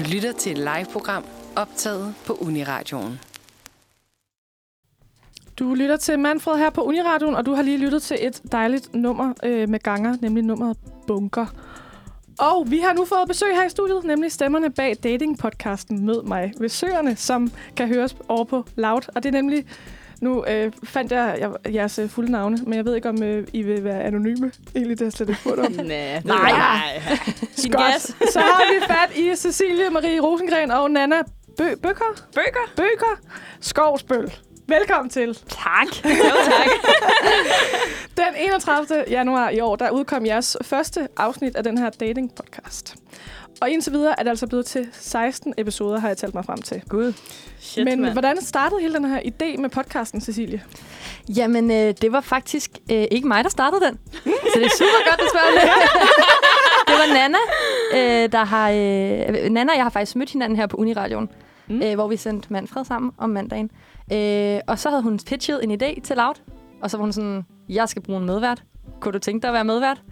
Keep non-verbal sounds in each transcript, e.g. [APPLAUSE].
Du lytter til et live-program optaget på Uniradioen. Du lytter til Manfred her på Uniradioen, og du har lige lyttet til et dejligt nummer øh, med ganger, nemlig nummeret Bunker. Og vi har nu fået besøg her i studiet, nemlig stemmerne bag datingpodcasten Mød mig ved Søerne, som kan høres over på Loud. Og det er nemlig, nu øh, fandt jeg, jeg jeres øh, fulde navne, men jeg ved ikke, om øh, I vil være anonyme. Egentlig, det har jeg slet ikke spurgt om. [LAUGHS] Nej. Nej. Godt. Så har vi fat i Cecilie Marie Rosengren og Nana Bø Bøkker. Bøger. Bøker Skovsbøl. Velkommen til. Tak. [LAUGHS] Jo, tak. Den 31. januar i år, der udkom jeres første afsnit af den her dating-podcast. Og indtil videre er det altså blevet til 16 episoder, har jeg talt mig frem til. Gud. Shit, Men mand. hvordan startede hele den her idé med podcasten, Cecilie? Jamen, øh, det var faktisk øh, ikke mig, der startede den. Så det er super godt, at spørge om det. [LAUGHS] det var Nana, øh, der har... Øh, Nana og jeg har faktisk mødt hinanden her på Uniradioen, mm. øh, hvor vi sendte Manfred sammen om mandagen. Øh, og så havde hun pitchet en idé til Loud, og så var hun sådan, jeg skal bruge en medvært. Kunne du tænke dig at være medvært?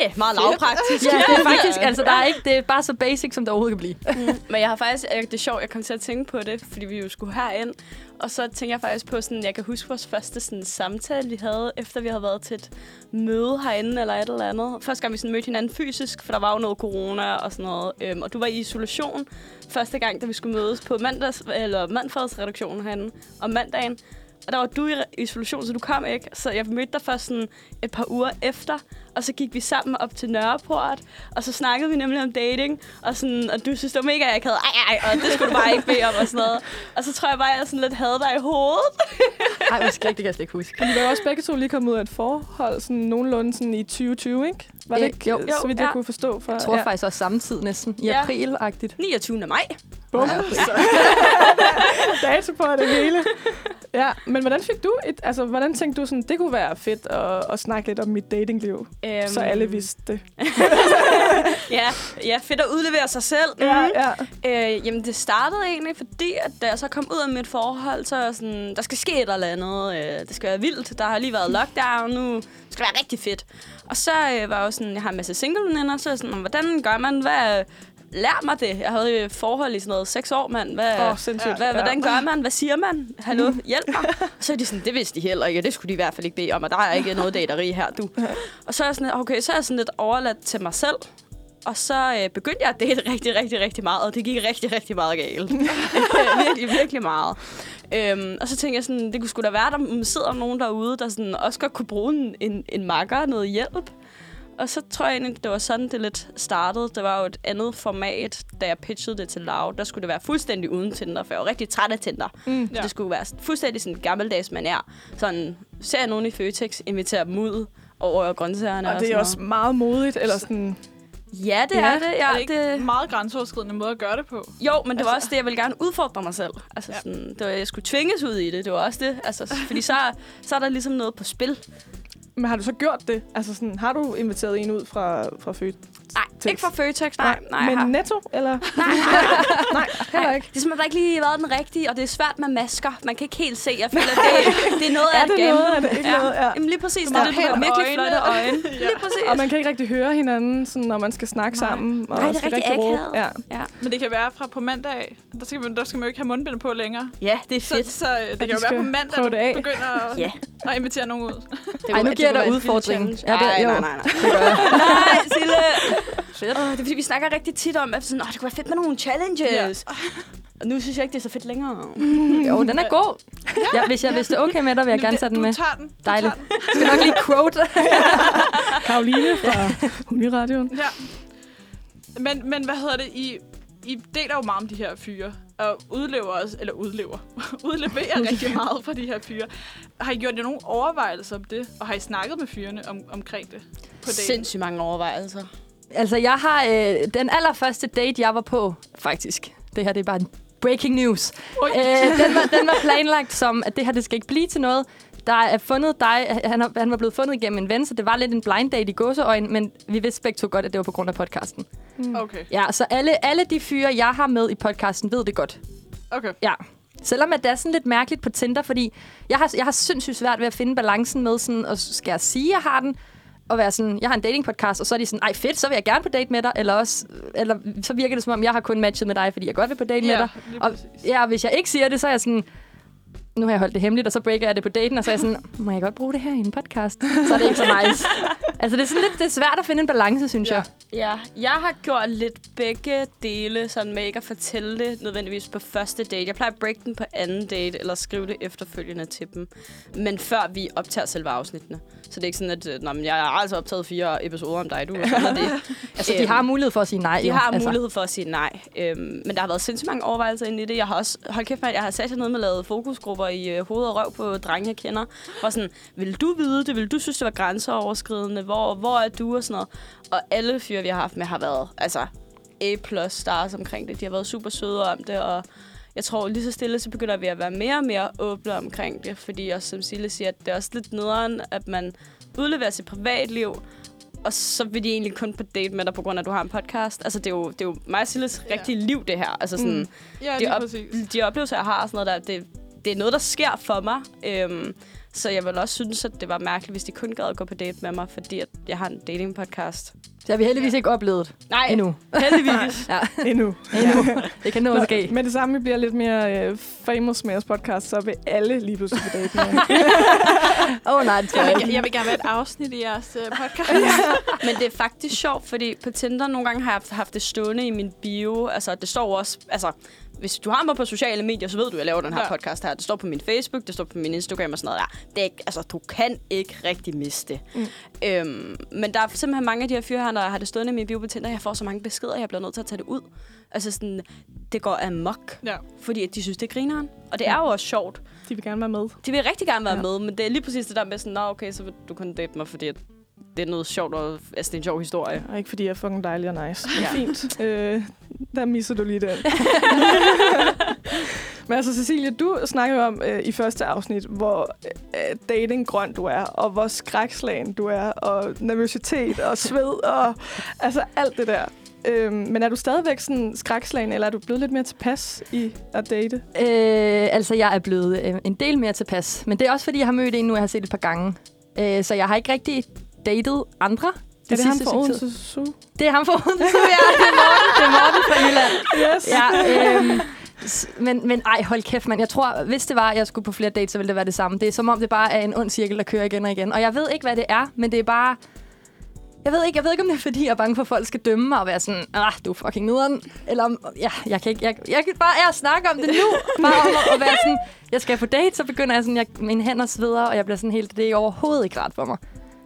Ja, meget lavpraktisk. Ja, det er faktisk, altså der er ikke, det er bare så basic, som det overhovedet kan blive. Men jeg har faktisk, øh, det er sjovt, jeg kom til at tænke på det, fordi vi jo skulle herind. Og så tænker jeg faktisk på sådan, jeg kan huske vores første sådan, samtale, vi havde, efter vi havde været til et møde herinde eller et eller andet. Første gang vi sådan mødte hinanden fysisk, for der var jo noget corona og sådan noget. Øhm, og du var i isolation første gang, da vi skulle mødes på mandags, eller mandfredsredaktionen herinde om mandagen. Og der var du i isolation, så du kom ikke. Så jeg mødte dig først sådan et par uger efter, og så gik vi sammen op til Nørreport, og så snakkede vi nemlig om dating, og, sådan, og du synes, det var mega akavet, ej, ej, og det skulle du bare ikke bede om, og sådan noget. Og så tror jeg bare, at jeg sådan lidt havde dig i hovedet. Ej, det kan jeg slet ikke huske. Men vi var også begge to lige kommet ud af et forhold, sådan nogenlunde sådan i 2020, ikke? Var det Øh, ikke, jo. så vidt jeg Ja. kunne forstå? For, Jeg tror ja. faktisk også samtidig næsten. I Ja. april-agtigt. 29. maj. Bum. [LAUGHS] Dato på det hele. Ja, men hvordan fik du et, altså, hvordan tænkte du sådan, det kunne være fedt at, at snakke lidt om mit datingliv, Øhm, så alle vidste det. [LAUGHS] Ja, ja, fedt at udlevere sig selv. Ja, Mhm. ja. Øh, jamen, det startede egentlig, fordi at da jeg så kom ud af mit forhold, så sådan, der skal ske et eller andet. Øh, det skal være vildt. Der har lige været lockdown, nu skal det være rigtig fedt. Og så øh, var jeg jo sådan, jeg har en masse single så jeg sådan, hvordan gør man, hvad... Lær mig det. Jeg havde jo forhold i sådan noget seks år, mand. Hvad, Åh, sindssygt. Hvad, Ja. Hvordan gør man? Hvad siger man? Hallo, hjælp mig. Og [LAUGHS] så er de sådan, det vidste de heller ikke, og det skulle de i hvert fald ikke bede om, og der er ikke noget dateri her, du. Og så er jeg sådan, okay, så er jeg sådan lidt overladt til mig selv. Og så øh, begyndte jeg at date rigtig, rigtig, rigtig meget, og det gik rigtig, rigtig meget galt. [LAUGHS] virkelig, virkelig meget. Øhm, og så tænkte jeg sådan, det kunne sgu da være, der sidder nogen derude, der sådan også godt kunne bruge en, en, en makker, noget hjælp. Og så tror jeg egentlig, det var sådan, det lidt startede. Det var jo et andet format, da jeg pitchede det til Loud. Der skulle det være fuldstændig uden Tinder, for jeg var rigtig træt af Tinder. Mm. Så det skulle være fuldstændig sådan gammeldags man er. Sådan, ser jeg nogen i Føtex, inviterer dem ud over grøntsagerne. Og det er sådan også meget modigt, eller sådan... noget. Ja, det Ja. er det. Ja, er det ikke det... en meget grænseoverskridende måde at gøre det på? Jo, men det var Altså- også det, jeg ville gerne udfordre mig selv. Altså, Ja. sådan, det var, jeg skulle tvinges ud i det. Det var også det. Altså, fordi så, så er der ligesom noget på spil. Men har du så gjort det? Altså sådan, har du inviteret en ud fra, fra Født? Nej, Text. ikke fra Føtex. Nej, nej. Men har- netto, eller? [LAUGHS] nej, Nej, [LAUGHS] heller ikke. Det er som der ikke lige har været den rigtige, og det er svært med masker. Man kan ikke helt se. Jeg føler, det, det er noget af Er et det game. noget? Er det ikke ja. noget? Ja. Jamen lige præcis. Det er det, virkelig øjne. flotte øjne. [LAUGHS] Lige præcis. Og man kan ikke rigtig høre hinanden, sådan, når man skal snakke Nej. sammen. Og Nej, det er skal rigtig råbe. akavet. Ja. Ja. Men det kan være fra på mandag. Der skal, man, der skal man jo ikke have mundbind på længere. ja, det er Så, fedt. så øh, det kan jo være på mandag, du begynder at, Ja. at invitere nogen ud. Det Ej, nu giver jeg dig udfordringen. Ja, nej, nej, nej. Nej, Sille! [LAUGHS] Fedt. Oh, det er fordi, vi snakker rigtig tit om, at sådan, oh, det kunne være fedt med nogle challenges. Og nu synes jeg ikke, det er så fedt længere. [LAUGHS] Jo, den er god. Ja, hvis jeg vidste okay med dig, vil jeg gerne det- tage den du med. Tager den. Du Dejligt. Tager den. [LAUGHS] Skal nok lige quote. Karoline fra Uniradioen. Ja. Men, men hvad hedder det? I, I deler jo meget om de her fyre. Og udlever også, eller udlever, udleverer rigtig meget fra de her fyre. Har I gjort jer nogle overvejelser om det? Og har I snakket med fyrene om, omkring det? På daten? Sindssygt mange overvejelser. Altså, jeg har øh, den allerførste date, jeg var på, faktisk. Det her, det er bare en breaking news. Øh, den, var, den var planlagt som, at det her, det skal ikke blive til noget. Der er fundet dig, han, har- han var blevet fundet igennem en ven, så det var lidt en blind date i gåseøjne, men vi vidste begge to godt, at det var på grund af podcasten. Okay, Ja, så alle, alle de fyre, jeg har med i podcasten, ved det godt. okay. Ja. Selvom at det er sådan lidt mærkeligt på Tinder, fordi jeg har, jeg har sindssygt svært ved at finde balancen med sådan, og skal jeg sige, at jeg har den, at være sådan, jeg har en dating podcast, og så er de sådan, ej fedt, så vil jeg gerne på date med dig, eller også, eller så virker det som om, jeg har kun matchet med dig, fordi jeg godt vil på date med dig. Og, ja, hvis jeg ikke siger det, så er jeg sådan, nu har jeg holdt det hemmeligt, og så breaker jeg det på daten, og så er jeg sådan, må jeg godt bruge det her i en podcast? Så er det ikke så nice. altså, det er sådan lidt det er svært at finde en balance, synes Ja. jeg. Ja, jeg har gjort lidt begge dele, sådan med ikke at fortælle det nødvendigvis på første date. Jeg plejer at break den på anden date, eller skrive det efterfølgende til dem. Men før vi optager selve afsnittene. Så det er ikke sådan, at Nå, men jeg har altså optaget fire episoder om dig, du. Og sådan det. [LAUGHS] Altså, de Øhm, har mulighed for at sige nej. De jo. har altså. mulighed for at sige nej. Øhm, men der har været sindssygt mange overvejelser inde i det. Jeg har også, hold kæft, man, jeg har sat jer ned med lavet fokusgrupper i øh, hoved og røv på drenge, jeg kender. Hvor sådan, vil du vide det? Vil du synes, det var grænseoverskridende? Hvor, hvor er du? Og sådan noget. Og alle fyre, vi har haft med, har været altså, A-plus stars omkring det. De har været super søde om det, og jeg tror lige så stille, så begynder vi at være mere og mere åbne omkring det. Fordi også, som Sille siger, at det er også lidt nederen, at man udleverer sit privatliv, og så vil de egentlig kun på date med dig, på grund af, at du har en podcast. Altså, det er jo, det er jo mig og Silles Ja. rigtige liv, det her. Altså, sådan, mm. Ja, lige op- præcis. de oplevelser, jeg har og sådan noget der, det, det er noget, der sker for mig. Øhm, så jeg vil også synes, at det var mærkeligt, hvis de kun gad at gå på date med mig, fordi at jeg har en dating-podcast. Det har vi heldigvis ikke oplevet Nej, endnu. heldigvis. [LAUGHS] Ja, Endnu. [LAUGHS] endnu. Det kan nå at ske. Med det samme, vi bliver lidt mere øh, famous med vores podcast, så vil alle lige pludselig på date med. [LAUGHS] Åh oh, nej, det Jeg vil, ikke. jeg vil gerne være et afsnit i jeres uh, podcast. Men det er faktisk sjovt, fordi på Tinder nogle gange har jeg haft- haft det stående i min bio. Altså, det står også... Altså, hvis du har mig på sociale medier, så ved du, at jeg laver den her Ja. podcast her. Det står på min Facebook, det står på min Instagram og sådan noget der. Det er ikke, altså, du kan ikke rigtig miste det. Mm. Øhm, men der er simpelthen mange af de her fyre her, når jeg har det stående i min bio på Tinder, jeg får så mange beskeder, jeg bliver nødt til at tage det ud. Altså sådan, det går amok, ja. fordi at de synes, det er grineren. Og det er jo også sjovt. De vil gerne være med. De vil rigtig gerne være Ja. med, men det er lige præcis det der med sådan, nå okay, så vil du kun date mig, fordi det er noget sjovt, og altså, det er en sjov historie. Og ikke fordi jeg er fucking dejlig og nice. Men fint. Øh, der misser du lige den. [LAUGHS] Men altså, Cecilie, du snakkede jo om øh, i første afsnit, hvor øh, dating grøn du er, og hvor skrækslagen du er, og nervøsitet og sved, og altså alt det der. Øhm, men er du stadigvæk sådan skrækslagen, eller er du blevet lidt mere tilpas i at date? Øh, altså, jeg er blevet øh, en del mere tilpas. Men det er også, fordi jeg har mødt en nu, jeg har set et par gange. Øh, så jeg har ikke rigtig datet andre. Er det ham sidste fra stykke tid. Odense Zoo? Det er ham fra Odense, ja. Det er Morten, det er Morten fra Jylland. Yes. Ja, øhm, men, men ej, hold kæft, mand. Jeg tror, hvis det var, at jeg skulle på flere dates, så ville det være det samme. Det er som om, det bare er en ond cirkel, der kører igen og igen. Og jeg ved ikke, hvad det er, men det er bare... Jeg ved ikke, jeg ved ikke om det er, fordi jeg er bange for, at folk skal dømme mig og være sådan, ah, du er fucking nederen. Eller om, ja, jeg kan ikke, jeg, jeg kan bare er at snakke om det nu. Bare om at, at være sådan, jeg skal på date, så begynder jeg sådan, jeg, mine hænder sveder, og jeg bliver sådan helt, det er overhovedet ikke rart for mig.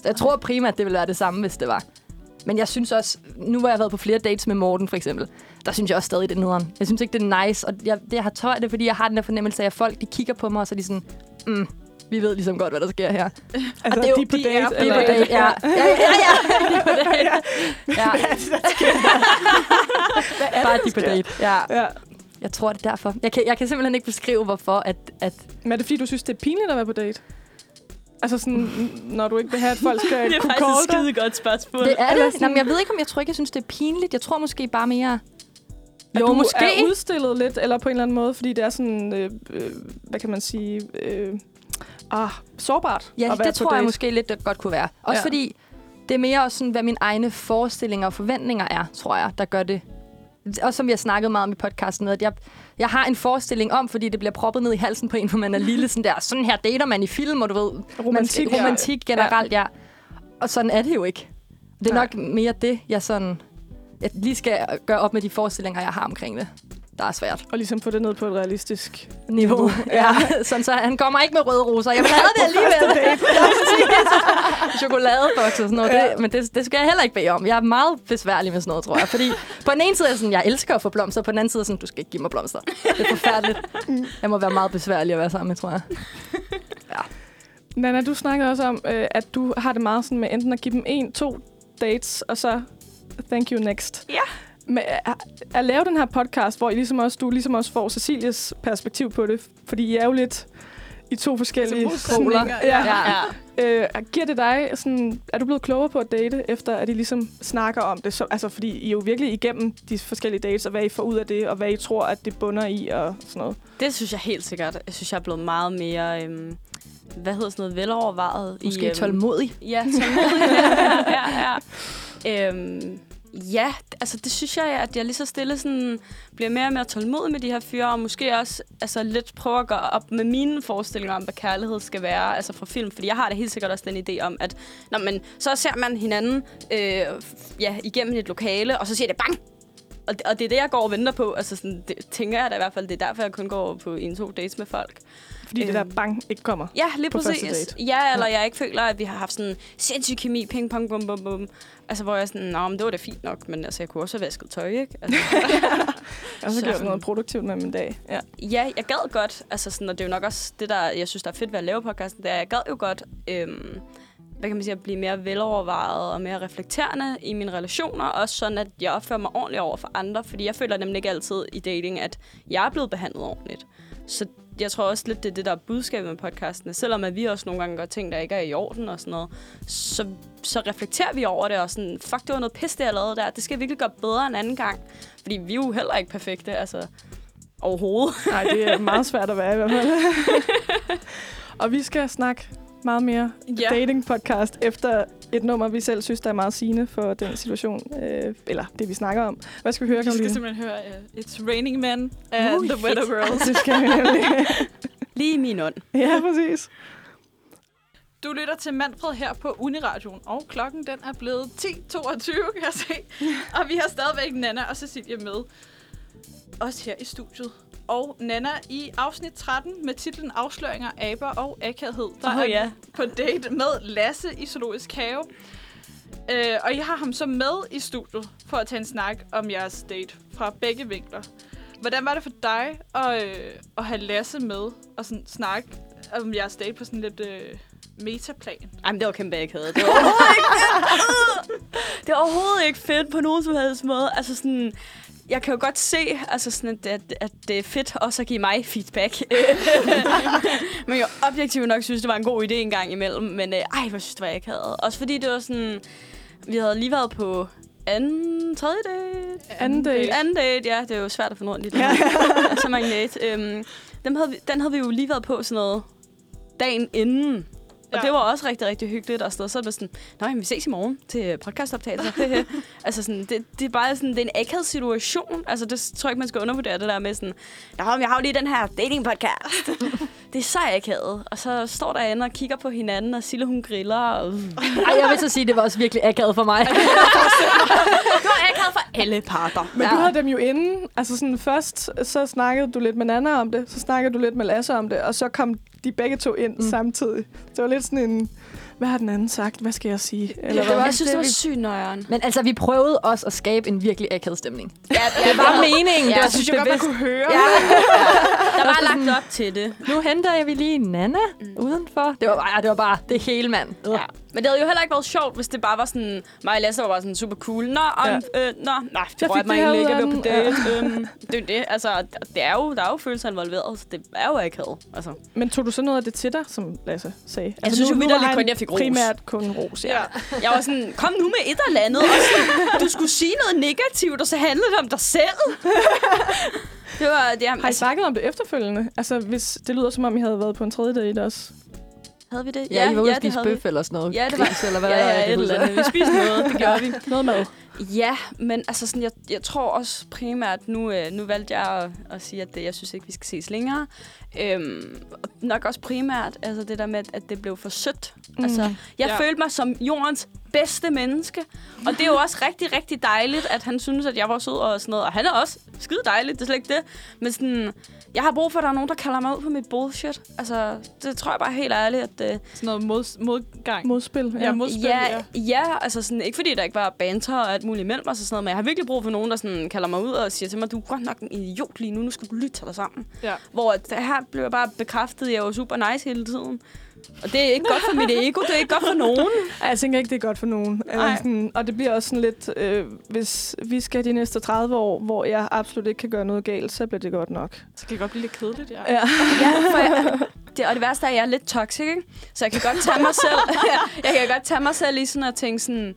Jeg tror primært, det ville være det samme, hvis det var. Men jeg synes også, nu hvor jeg har været på flere dates med Morten for eksempel, der synes jeg også stadig, det er nederen. Jeg synes ikke, det er nice, og jeg, det, jeg har tøj det, fordi jeg har den der fornemmelse af, at folk de kigger på mig, og så er de sådan, mm, vi ved ligesom godt, hvad der sker her. Altså, det er jo- de er på de date? er- de er eller? på date, ja. Ja, ja, [LAUGHS] ja, de er på date. Ja. Bare de er på date. Ja. Ja. Jeg tror, det er derfor. Jeg kan, jeg kan simpelthen ikke beskrive, hvorfor at, at Men er det fordi, du synes, det er pinligt at være på date? Altså sådan, når du ikke vil have, at folk skal [LAUGHS] Det er kunne faktisk call et godt spørgsmål. det er det. sådan- Jamen, jeg ved ikke, om jeg tror ikke, jeg synes, det er pinligt. Jeg tror måske bare mere... At Jo, du måske. er udstillet lidt, eller på en eller anden måde, fordi det er sådan, øh, øh, hvad kan man sige, øh, ah, sårbart Ja, at være det på tror jeg date. måske lidt, det godt kunne være. Også ja. fordi det er mere også sådan, hvad mine egne forestillinger og forventninger er, tror jeg, der gør det. Også som har snakket meget om i podcasten, med, at jeg, jeg har en forestilling om, fordi det bliver proppet ned i halsen på en, hvor man er lille, sådan der, sådan her dater man i film, og du ved, man Romantik. skal, romantik generelt, ja. Og sådan er det jo ikke. Det er Nej. nok mere det, jeg sådan, jeg lige skal gøre op med de forestillinger, jeg har omkring det. Der er svært. Og ligesom få det ned på et realistisk Niveau. [LAUGHS] Ja, [LAUGHS] sådan så han kommer ikke med røde roser. Jeg vil have det alligevel. Ja. [LAUGHS] Chokoladeboks og sådan noget. Ja. Det, men det, det skal jeg heller ikke bede om. Jeg er meget besværlig med sådan noget, tror jeg. Fordi på den ene side er jeg sådan, jeg elsker at få blomster. På den anden side er sådan, du skal ikke give mig blomster. Det er forfærdeligt. Jeg må være meget besværlig at være sammen med, tror jeg. Nana, du snakkede også om, øh, at du har det meget sådan med enten at give dem en, to dates, og så thank you next. Ja. Men at, at lave den her podcast, hvor I ligesom også, du ligesom også får Cecilies perspektiv på det, fordi I er jo lidt i to forskellige Altså, poler. Ja. ja. Ja. [LAUGHS] Øh, giver det dig sådan, er du blevet klogere på at date, efter at I ligesom snakker om det? Så, altså, fordi I er jo virkelig igennem de forskellige dates, og hvad I får ud af det, og hvad I tror, at det bunder i, og sådan noget. Det synes jeg helt sikkert. Jeg synes, jeg er blevet meget mere øhm, hvad hedder sådan noget, velovervejet. Måske i, øhm, tålmodig. Ja, tålmodig. [LAUGHS] ja, ja, ja. Øhm, ja, altså det synes jeg, at jeg lige så stille sådan, bliver mere og mere tålmodig med de her fyre, og måske også altså, lidt prøve at gå op med mine forestillinger om, hvad kærlighed skal være, altså fra film. Fordi jeg har da helt sikkert også den idé om, at når man, så ser man hinanden øh, ja, igennem et lokale, og så siger det bang! Og, det- og det er det, jeg går og venter på. Altså, sådan, det tænker jeg da i hvert fald. Det er derfor, jeg kun går på en-to dates med folk. Fordi det der Øhm. bang ikke kommer. Ja, lige på første præcis. date. Ja, eller jeg ikke føler, at vi har haft sådan sindssyg kemi, ping, pong, bum, bum, bum. Altså, hvor jeg sådan, nå, men det var da fint nok, men altså, jeg kunne også have vasket tøj, ikke? Altså, [LAUGHS] Og så Så- gjort noget produktivt med min dag. Ja. ja, jeg gad godt, altså sådan, og det er jo nok også det, der, jeg synes, der er fedt ved at lave podcasten, det er, jeg gad jo godt, øhm, hvad kan man sige, at blive mere velovervejet og mere reflekterende i mine relationer, også sådan, at jeg opfører mig ordentligt over for andre, fordi jeg føler nemlig ikke altid i dating, at jeg er blevet behandlet ordentligt. Så jeg tror også lidt, det er det, der er budskabet med podcasten. Selvom at vi også nogle gange gør ting, der ikke er i orden og sådan noget, så, så reflekterer vi over det og sådan, fuck, det var noget pis, det jeg lavede der. Det skal jeg virkelig gøre bedre en anden gang. Fordi vi er jo heller ikke perfekte, altså overhovedet. [LAUGHS] Nej, det er meget svært at være i hvert fald. [LAUGHS] og vi skal snakke meget mere Ja. dating podcast efter et nummer, vi selv synes, der er meget sigende for den situation, øh, eller det, vi snakker om. Hvad skal vi høre, Vi skal Karoline? simpelthen høre uh, It's Raining Men af Ui, The Weather fedt. Girls. Det skal vi nemlig. [LAUGHS] Lige i min ånd. ja, præcis. Du lytter til Manfred her på Uniradioen, og klokken den er blevet 10.22, kan jeg se. Og vi har stadigvæk Nana og Cecilie med os her i studiet. Og Nana i afsnit 13 med titlen Afsløringer, aber og akavhed, der Åh, er ja. på date med Lasse i Zoologisk Have. Øh, og I har ham så med i studiet for at tage en snak om jeres date fra begge vinkler. Hvordan var det for dig at, øh, at have Lasse med og sådan snakke om jeres date på sådan lidt øh, metaplan? Jamen, det var kæmpe akavet. Det var overhovedet ikke fedt. [LAUGHS] Det var overhovedet ikke fedt på nogen som helst måde. Altså sådan, jeg kan jo godt se, altså sådan, at, at, at det er fedt også at give mig feedback. [LAUGHS] men jeg objektivt nok synes, det var en god idé en gang imellem. Men øh, ej, hvor synes det var jeg havde. Også fordi det var sådan, vi havde lige været på anden, tredje date. Anden date. Anden date, ja. Det er jo svært at finde rundt i det. Ja. [LAUGHS] så mange date. Øhm, dem havde vi, den havde vi jo lige været på sådan noget dagen inden. Og Ja. det var også rigtig, rigtig hyggeligt. Og så det sådan, nej, vi ses i morgen til podcastoptagelser. [LAUGHS] altså sådan, det, det, er bare sådan, det er en akavet situation. Altså det tror jeg ikke, man skal undervurdere det der med sådan, Nå, jeg har jo lige den her dating podcast. [LAUGHS] det er så akavet. Og så står der og kigger på hinanden, og Sille hun griller. Og. Ej, jeg vil så sige, det var også virkelig akavet for mig. [LAUGHS] Det var akavet for alle parter. Men ja. du havde dem jo inden. Altså sådan først, så snakkede du lidt med Nana om det, så snakkede du lidt med Lasse om det, og så kom de begge to ind mm. samtidig. Det var lidt sådan en, hvad har den anden sagt? Hvad skal jeg sige? Eller det hvad? var- Jeg synes, det var sygt nøjeren. Men altså, vi prøvede også at skabe en virkelig akavet stemning. Ja, Det var meningen. Ja, det var jeg synes jeg godt, man kunne høre. Ja. [LAUGHS] Der var lagt op til det. Nu henter jeg vi lige Nana mm. udenfor. Det var, bare, det var bare det hele, mand. Ja. Men det havde jo heller ikke været sjovt, hvis det bare var sådan... Mig og Lasse var bare sådan super cool. Nå, om, ja. øh, nå, nej, det Jeg fik mig det egentlig ikke, at vi på date. øhm, det er jo det. Altså, det er jo, der er jo følelser involveret, så det er jo akavet. Altså. Men tog du så noget af det til dig, som Lasse sagde? Altså, synes jo var vitterligt han kun, jeg fik ros. Primært kun ros, ja. Ja. ja. Jeg var sådan, kom nu med et eller andet. Og sådan, du skulle sige noget negativt, og så handlede det om dig selv. [LAUGHS] det var... Det, Har I snakket om det efterfølgende? Altså, hvis det lyder som om, I havde været på en tredje date også. havde vi det? Ja, I var ude at det spise bøf eller sådan noget. Ja, det var- Gris, eller hvad Ja, ja, et eller andet. Vi spiste noget, det [LAUGHS] gjorde vi. Noget mad. Ja, men altså sådan, jeg, jeg tror også primært, nu, øh, nu valgte jeg at, at sige, at det, jeg synes ikke, vi skal ses længere. Øhm, og nok også primært altså det der med, at det blev for sødt. Mm. Altså, jeg Ja. ja. følte mig som jordens bedste menneske. Og det er jo også rigtig, rigtig dejligt, at han synes, at jeg var sød og sådan noget. Og han er også skide dejligt, det er slet ikke det. Men sådan, jeg har brug for, at der er nogen, der kalder mig ud på mit bullshit. Altså, det tror jeg bare helt ærligt, at... Øh, Sådan noget mod, modgang. Modspil. ja, modspil, ja, ja. ja, altså sådan, ikke fordi der ikke var banter og alt muligt imellem os og sådan noget, men jeg har virkelig brug for nogen, der sådan kalder mig ud og siger til mig, du er godt nok en idiot lige nu, nu skal du lytte til dig sammen. Ja. Hvor at det her blev jeg bare bekræftet, at jeg var super nice hele tiden. Og det er ikke godt for mit ego, det er ikke godt for nogen. [LAUGHS] Ej, Jeg tænker ikke, det er godt for nogen. Nej. sådan, og det bliver også sådan lidt, øh, hvis vi skal de næste 30 år, hvor jeg absolut ikke kan gøre noget galt, så bliver det godt nok. Så kan det godt blive lidt kedeligt, ja. Ja. [LAUGHS] Ja, for jeg, det, og det værste er, at jeg er lidt toxic, ikke? Så jeg kan godt tage mig selv, [LAUGHS] jeg kan godt tage mig selv i sådan at tænke sådan,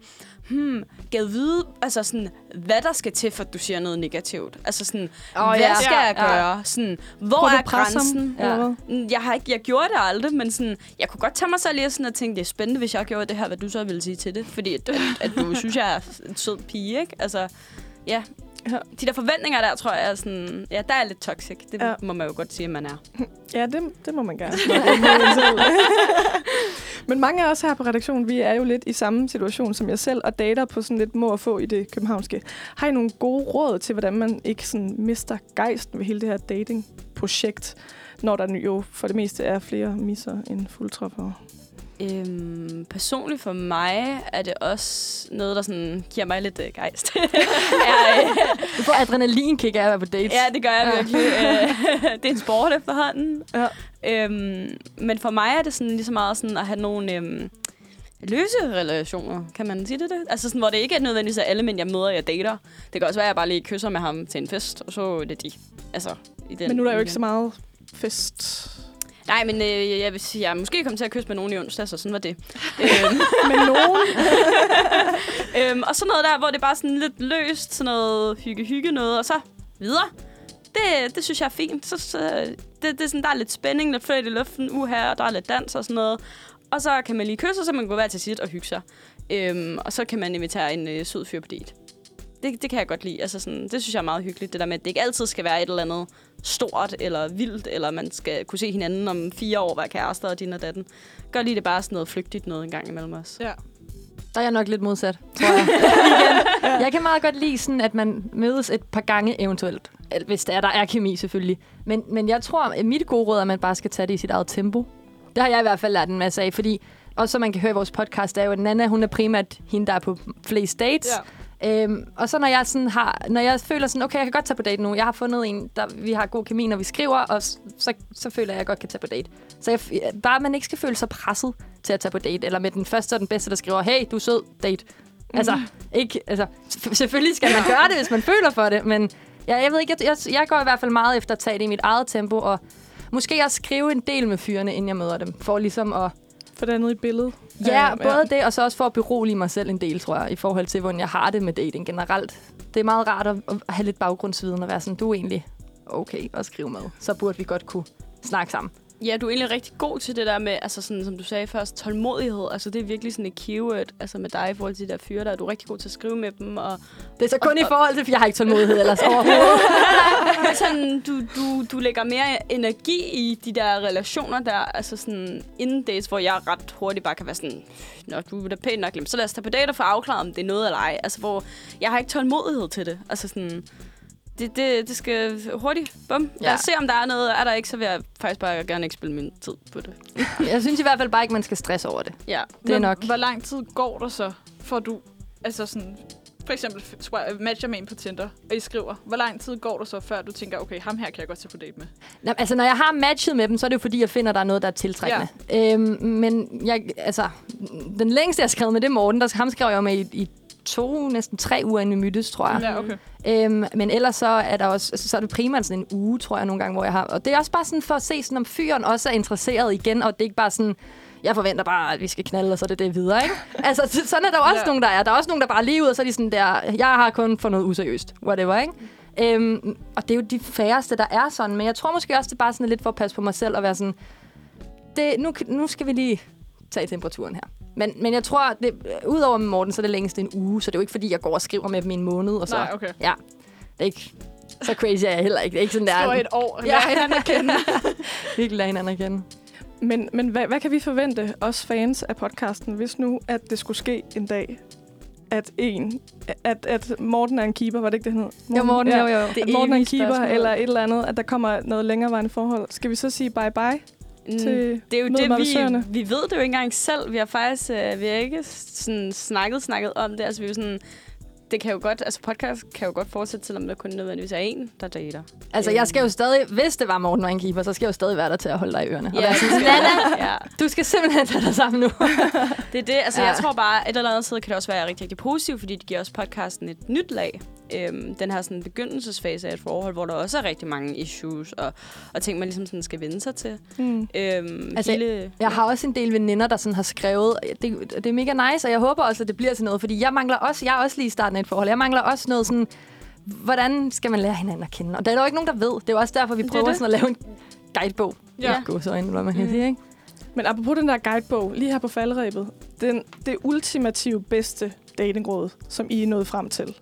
hmm, gad vide, altså sådan, hvad der skal til, for at du siger noget negativt. Altså sådan, oh, hvad ja. skal jeg Ja. gøre? Sådan, hvor Prøver du er grænsen? hvad? Mm, Jeg, har ikke, jeg gjorde det aldrig, men sådan, jeg kunne godt tage mig selv at sådan at tænke, det er spændende, hvis jeg gjorde det her, hvad du så ville sige til det. Fordi at du synes, jeg er en sød pige, ikke? Altså, ja. Ja. De der forventninger der, tror jeg, er sådan... Ja, der er lidt toxic. Det Ja. må man jo godt sige, at man er. [LAUGHS] Ja, det, det må man gerne. [LAUGHS] Men mange af os her på redaktionen, vi er jo lidt i samme situation som jeg selv, og dater på sådan lidt må og få i det københavnske. Har I nogle gode råd til, hvordan man ikke sådan mister gejsten ved hele det her dating-projekt, når der jo for det meste er flere misser end fuldtræffere? Øhm, personligt for mig er det også noget, der sådan giver mig lidt øh, gejst. [LAUGHS] ja, øh, Du får adrenalinkick af at være på dates. ja, det gør jeg Ja. virkelig. Øh, [LAUGHS] det er en sport efterhånden. Ja. Øhm, men for mig er det sådan lige så meget sådan at have nogle øhm, løse relationer, kan man sige det? det? Altså sådan, hvor det ikke er nødvendigvis er alle mænd, jeg møder, jeg dater. Det kan også være, at jeg bare lige kysser med ham til en fest, og så er det de. Altså, i den Men nu er der jo ikke så meget fest. Nej, men øh, jeg vil sige, jeg måske kommet til at kysse med nogen i onsdag, så sådan var det. [LAUGHS] øhm, Men nogen... [LAUGHS] øhm, og så noget der, hvor det er bare sådan lidt løst, sådan noget hygge-hygge noget, og så videre. Det, det synes jeg er fint. Så, så, det, det er sådan, der er lidt spænding, lidt fløjt i luften, uha, og der er lidt dans og sådan noget. Og så kan man lige kysse, så kan man gå hver til sit og hygge sig. Øhm, og så kan man invitere en øh, sød fyr på date. Det, det kan jeg godt lide. Altså sådan, det synes jeg er meget hyggeligt, det der med, at det ikke altid skal være et eller andet stort eller vildt, eller man skal kunne se hinanden om fire år, være kærester og din og datten. Gør lige det bare sådan noget flygtigt noget en gang imellem os. Ja. Der er jeg nok lidt modsat, tror jeg. [LAUGHS] Igen. Jeg kan meget godt lide sådan, at man mødes et par gange eventuelt. Hvis der er, der er kemi selvfølgelig. Men, men jeg tror, at mit gode råd er, at man bare skal tage det i sit eget tempo. Det har jeg i hvert fald lært en masse af, fordi også som man kan høre i vores podcast, er jo, at Nana, hun er primært hende, der er på flest dates. Ja. Øhm, og så når jeg, sådan har, når jeg føler sådan, okay, jeg kan godt tage på date nu. Jeg har fundet en, der vi har god kemi, når vi skriver, og så, så føler jeg, at jeg godt kan tage på date. Så jeg, bare man ikke skal føle sig presset til at tage på date, eller med den første og den bedste, der skriver, hey, du er sød, date. Altså, ikke, altså, selvfølgelig skal man gøre det, hvis man føler for det, men ja, jeg ved ikke, jeg, jeg, jeg går i hvert fald meget efter at tage det i mit eget tempo, og måske også skrive en del med fyrene, inden jeg møder dem, for ligesom at For det andet i billedet. Ja, Øh, både det, og så også for at berolige mig selv en del, tror jeg, i forhold til, hvordan jeg har det med dating generelt. Det er meget rart at at have lidt baggrundsviden og være sådan, du er egentlig okay at skrive med. Så burde vi godt kunne snakke sammen. Ja, du er egentlig rigtig god til det der med, altså sådan, som du sagde først, tålmodighed. Altså det er virkelig sådan et keyword altså med dig i forhold til de der fyre der. Du er rigtig god til at skrive med dem. Og Det er så kun Og- i forhold til, for jeg har ikke tålmodighed ellers overhovedet. [LAUGHS] sådan, du, du, du lægger mere energi i de der relationer der, altså sådan inden dates, hvor jeg ret hurtigt bare kan være sådan, Nå, du er da pænt nok, så lad os tage på date og få afklaret, om det er noget eller ej. Altså hvor jeg har ikke tålmodighed til det. Altså sådan, det, det, det skal hurtigt, bum. Lad Ja. os se, om der er noget. Er der ikke, så vil jeg faktisk bare gerne ikke spille min tid på det. [LAUGHS] jeg synes i hvert fald bare ikke, man skal stresse over det. Ja. Det er Men nok. Hvor lang tid går der så, for du... Altså sådan... For eksempel matcher med en på Tinder, og I skriver. Hvor lang tid går der så, før du tænker, okay, ham her kan jeg godt tage på date med? Nå, altså, når jeg har matchet med dem, så er det jo fordi, jeg finder, der er noget, der er tiltrækkende. Ja. Øhm, men jeg, altså, den længste, jeg har skrevet med, det er Morten. Der, ham skrev jeg med i, i to, næsten tre uger, inden vi mødtes, tror jeg. Ja, okay. Øhm, men ellers så er der også, altså, så er det primært sådan en uge, tror jeg, nogle gange, hvor jeg har. Og det er også bare sådan for at se, sådan, om fyren også er interesseret igen, og det er ikke bare sådan, jeg forventer bare, at vi skal knalde, og så er det det videre, ikke? [LAUGHS] altså, så- sådan er der også Ja. nogen, der er. Der er også nogen, der bare lige ud, og så er de sådan der, jeg har kun for noget useriøst, whatever, ikke? Øhm, og det er jo de færreste, der er sådan. Men jeg tror måske også, det er bare sådan lidt for at passe på mig selv og være sådan, det, nu, nu skal vi lige tage temperaturen her. Men, men jeg tror, det, udover med Morten, så er det længst en uge, så det er jo ikke, fordi jeg går og skriver med dem i en måned. Og så, Nej, okay. Ja, det er ikke... Så crazy er jeg heller ikke. Det er ikke sådan, der er et år. Ja. Ja, hinanden at kende. [LAUGHS] virkelig lade hinanden at kende. Men, men hvad, hvad kan vi forvente, os fans af podcasten, hvis nu, at det skulle ske en dag, at en, at, at Morten er en keeper, var det ikke det, han hed? Jo, Morten, jo, jo. Det At Morten er en keeper, spørgsmål. eller et eller andet, at der kommer noget længerevarende forhold. Skal vi så sige bye-bye til det er jo det, vi, vi ved det jo ikke engang selv. Vi har faktisk øh, vi har ikke sådan snakket, snakket om det. Altså, vi er jo sådan, det kan jo godt, altså podcast kan jo godt fortsætte, selvom der kun nødvendigvis er en, der dater. Altså, jeg skal jo stadig... Hvis det var Morten en keeper, så skal jeg jo stadig være der til at holde dig i ørerne. Og Ja, være det sådan, Nana, [LAUGHS] ja. du skal simpelthen tage dig sammen nu. [LAUGHS] Det er det. Altså, Ja. jeg tror bare, et eller andet sted kan det også være rigtig, rigtig positivt, fordi det giver også podcasten et nyt lag. Øhm, den her sådan, begyndelsesfase af et forhold, hvor der også er rigtig mange issues og, og ting, man ligesom sådan skal vende sig til. Mm. Øhm, Altså, hele, Jeg har også en del veninder, der sådan har skrevet, det, det er mega nice, og jeg håber også, at det bliver til noget, fordi jeg mangler også, jeg er også lige i starten af et forhold, jeg mangler også noget sådan, hvordan skal man lære hinanden at kende? Og der er jo ikke nogen, der ved. Det er jo også derfor, vi Det er prøver det. sådan at lave en guidebog. Ja. Ja. Så øjne, hvad man kan Mm. sige, ikke? Men apropos den der guidebog, lige her på falderæbet, den, det ultimative bedste datingråd, som I er nået frem til.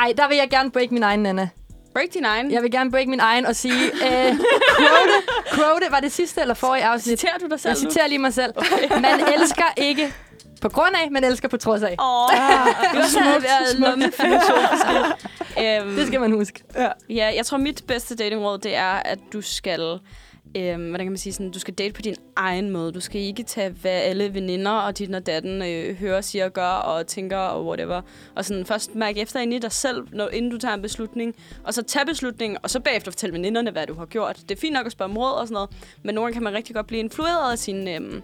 Ej, der vil jeg gerne break min egen, Nana. Break din egen. Jeg vil gerne break min egen og sige, øh, quote, quote, var det sidste eller forrige afsnit? Citerer du dig selv Jeg citerer lige mig selv. Man elsker ikke på grund af, man elsker på trods af. Åh, det var sådan at være lommefilosofisk. [LAUGHS] øhm, Det skal man huske. Ja, jeg tror, mit bedste datingråd, det er, at du skal... Øhm, hvordan kan man sige sådan, du skal date på din egen måde. Du skal ikke tage, hvad alle veninder og dit og datten øh, hører, siger, gør og tænker og whatever. Og sådan først mærke efter ind i dig selv, når, inden du tager en beslutning. Og så tage beslutningen, og så bagefter fortælle veninderne, hvad du har gjort. Det er fint nok at spørge om råd og sådan noget, men nogle gange kan man rigtig godt blive influeret af sine, øhm,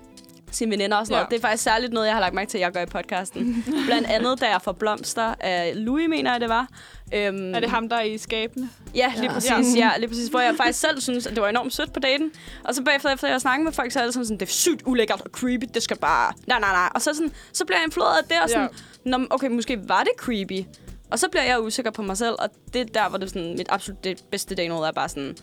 sine veninder og sådan Ja. ja. noget. Det er faktisk særligt noget, jeg har lagt mærke til, at jeg gør i podcasten. [LAUGHS] Blandt andet, da jeg får blomster af Louis, mener jeg, det var. Øhm, Er det ham, der er i skabene? Ja, lige Ja. ja. præcis. Ja, lige præcis. Hvor jeg faktisk selv synes, at det var enormt sødt på daten. Og så bagefter, efter jeg har snakket med folk, så er det sådan, sådan, det er sygt ulækkert og creepy. Det skal bare... Nej, nej, nej. Og så, sådan, så bliver jeg influeret af det, og sådan, ja. okay, måske var det creepy. Og så bliver jeg usikker på mig selv, og det er der, hvor det er sådan, mit absolut det bedste dag noget er bare sådan,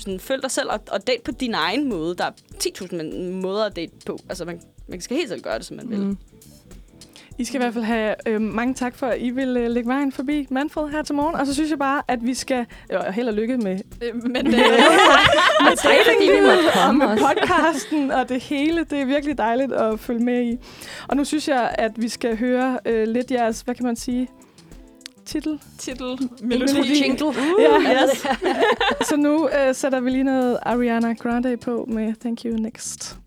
sådan, følg dig selv og, og date på din egen måde. Der er 10.000 men- måder at date på. Altså, man, man skal helt selv gøre det, som man vil. Mm. I skal i hvert fald have øh, mange tak for, at I vil øh, lægge vejen forbi Manfred her til morgen. Og så synes jeg bare, at vi skal... Jo, held og lykke med, Øh, Men [LAUGHS] med, det, med måtte og [LAUGHS] med podcasten og det hele. Det er virkelig dejligt at følge med i. Og nu synes jeg, at vi skal høre øh, lidt jeres, hvad kan man sige, titel. titel, Melodi. melodi. Jingle. Ja, yes. [LAUGHS] så nu øh, sætter vi lige noget Ariana Grande på med Thank You Next.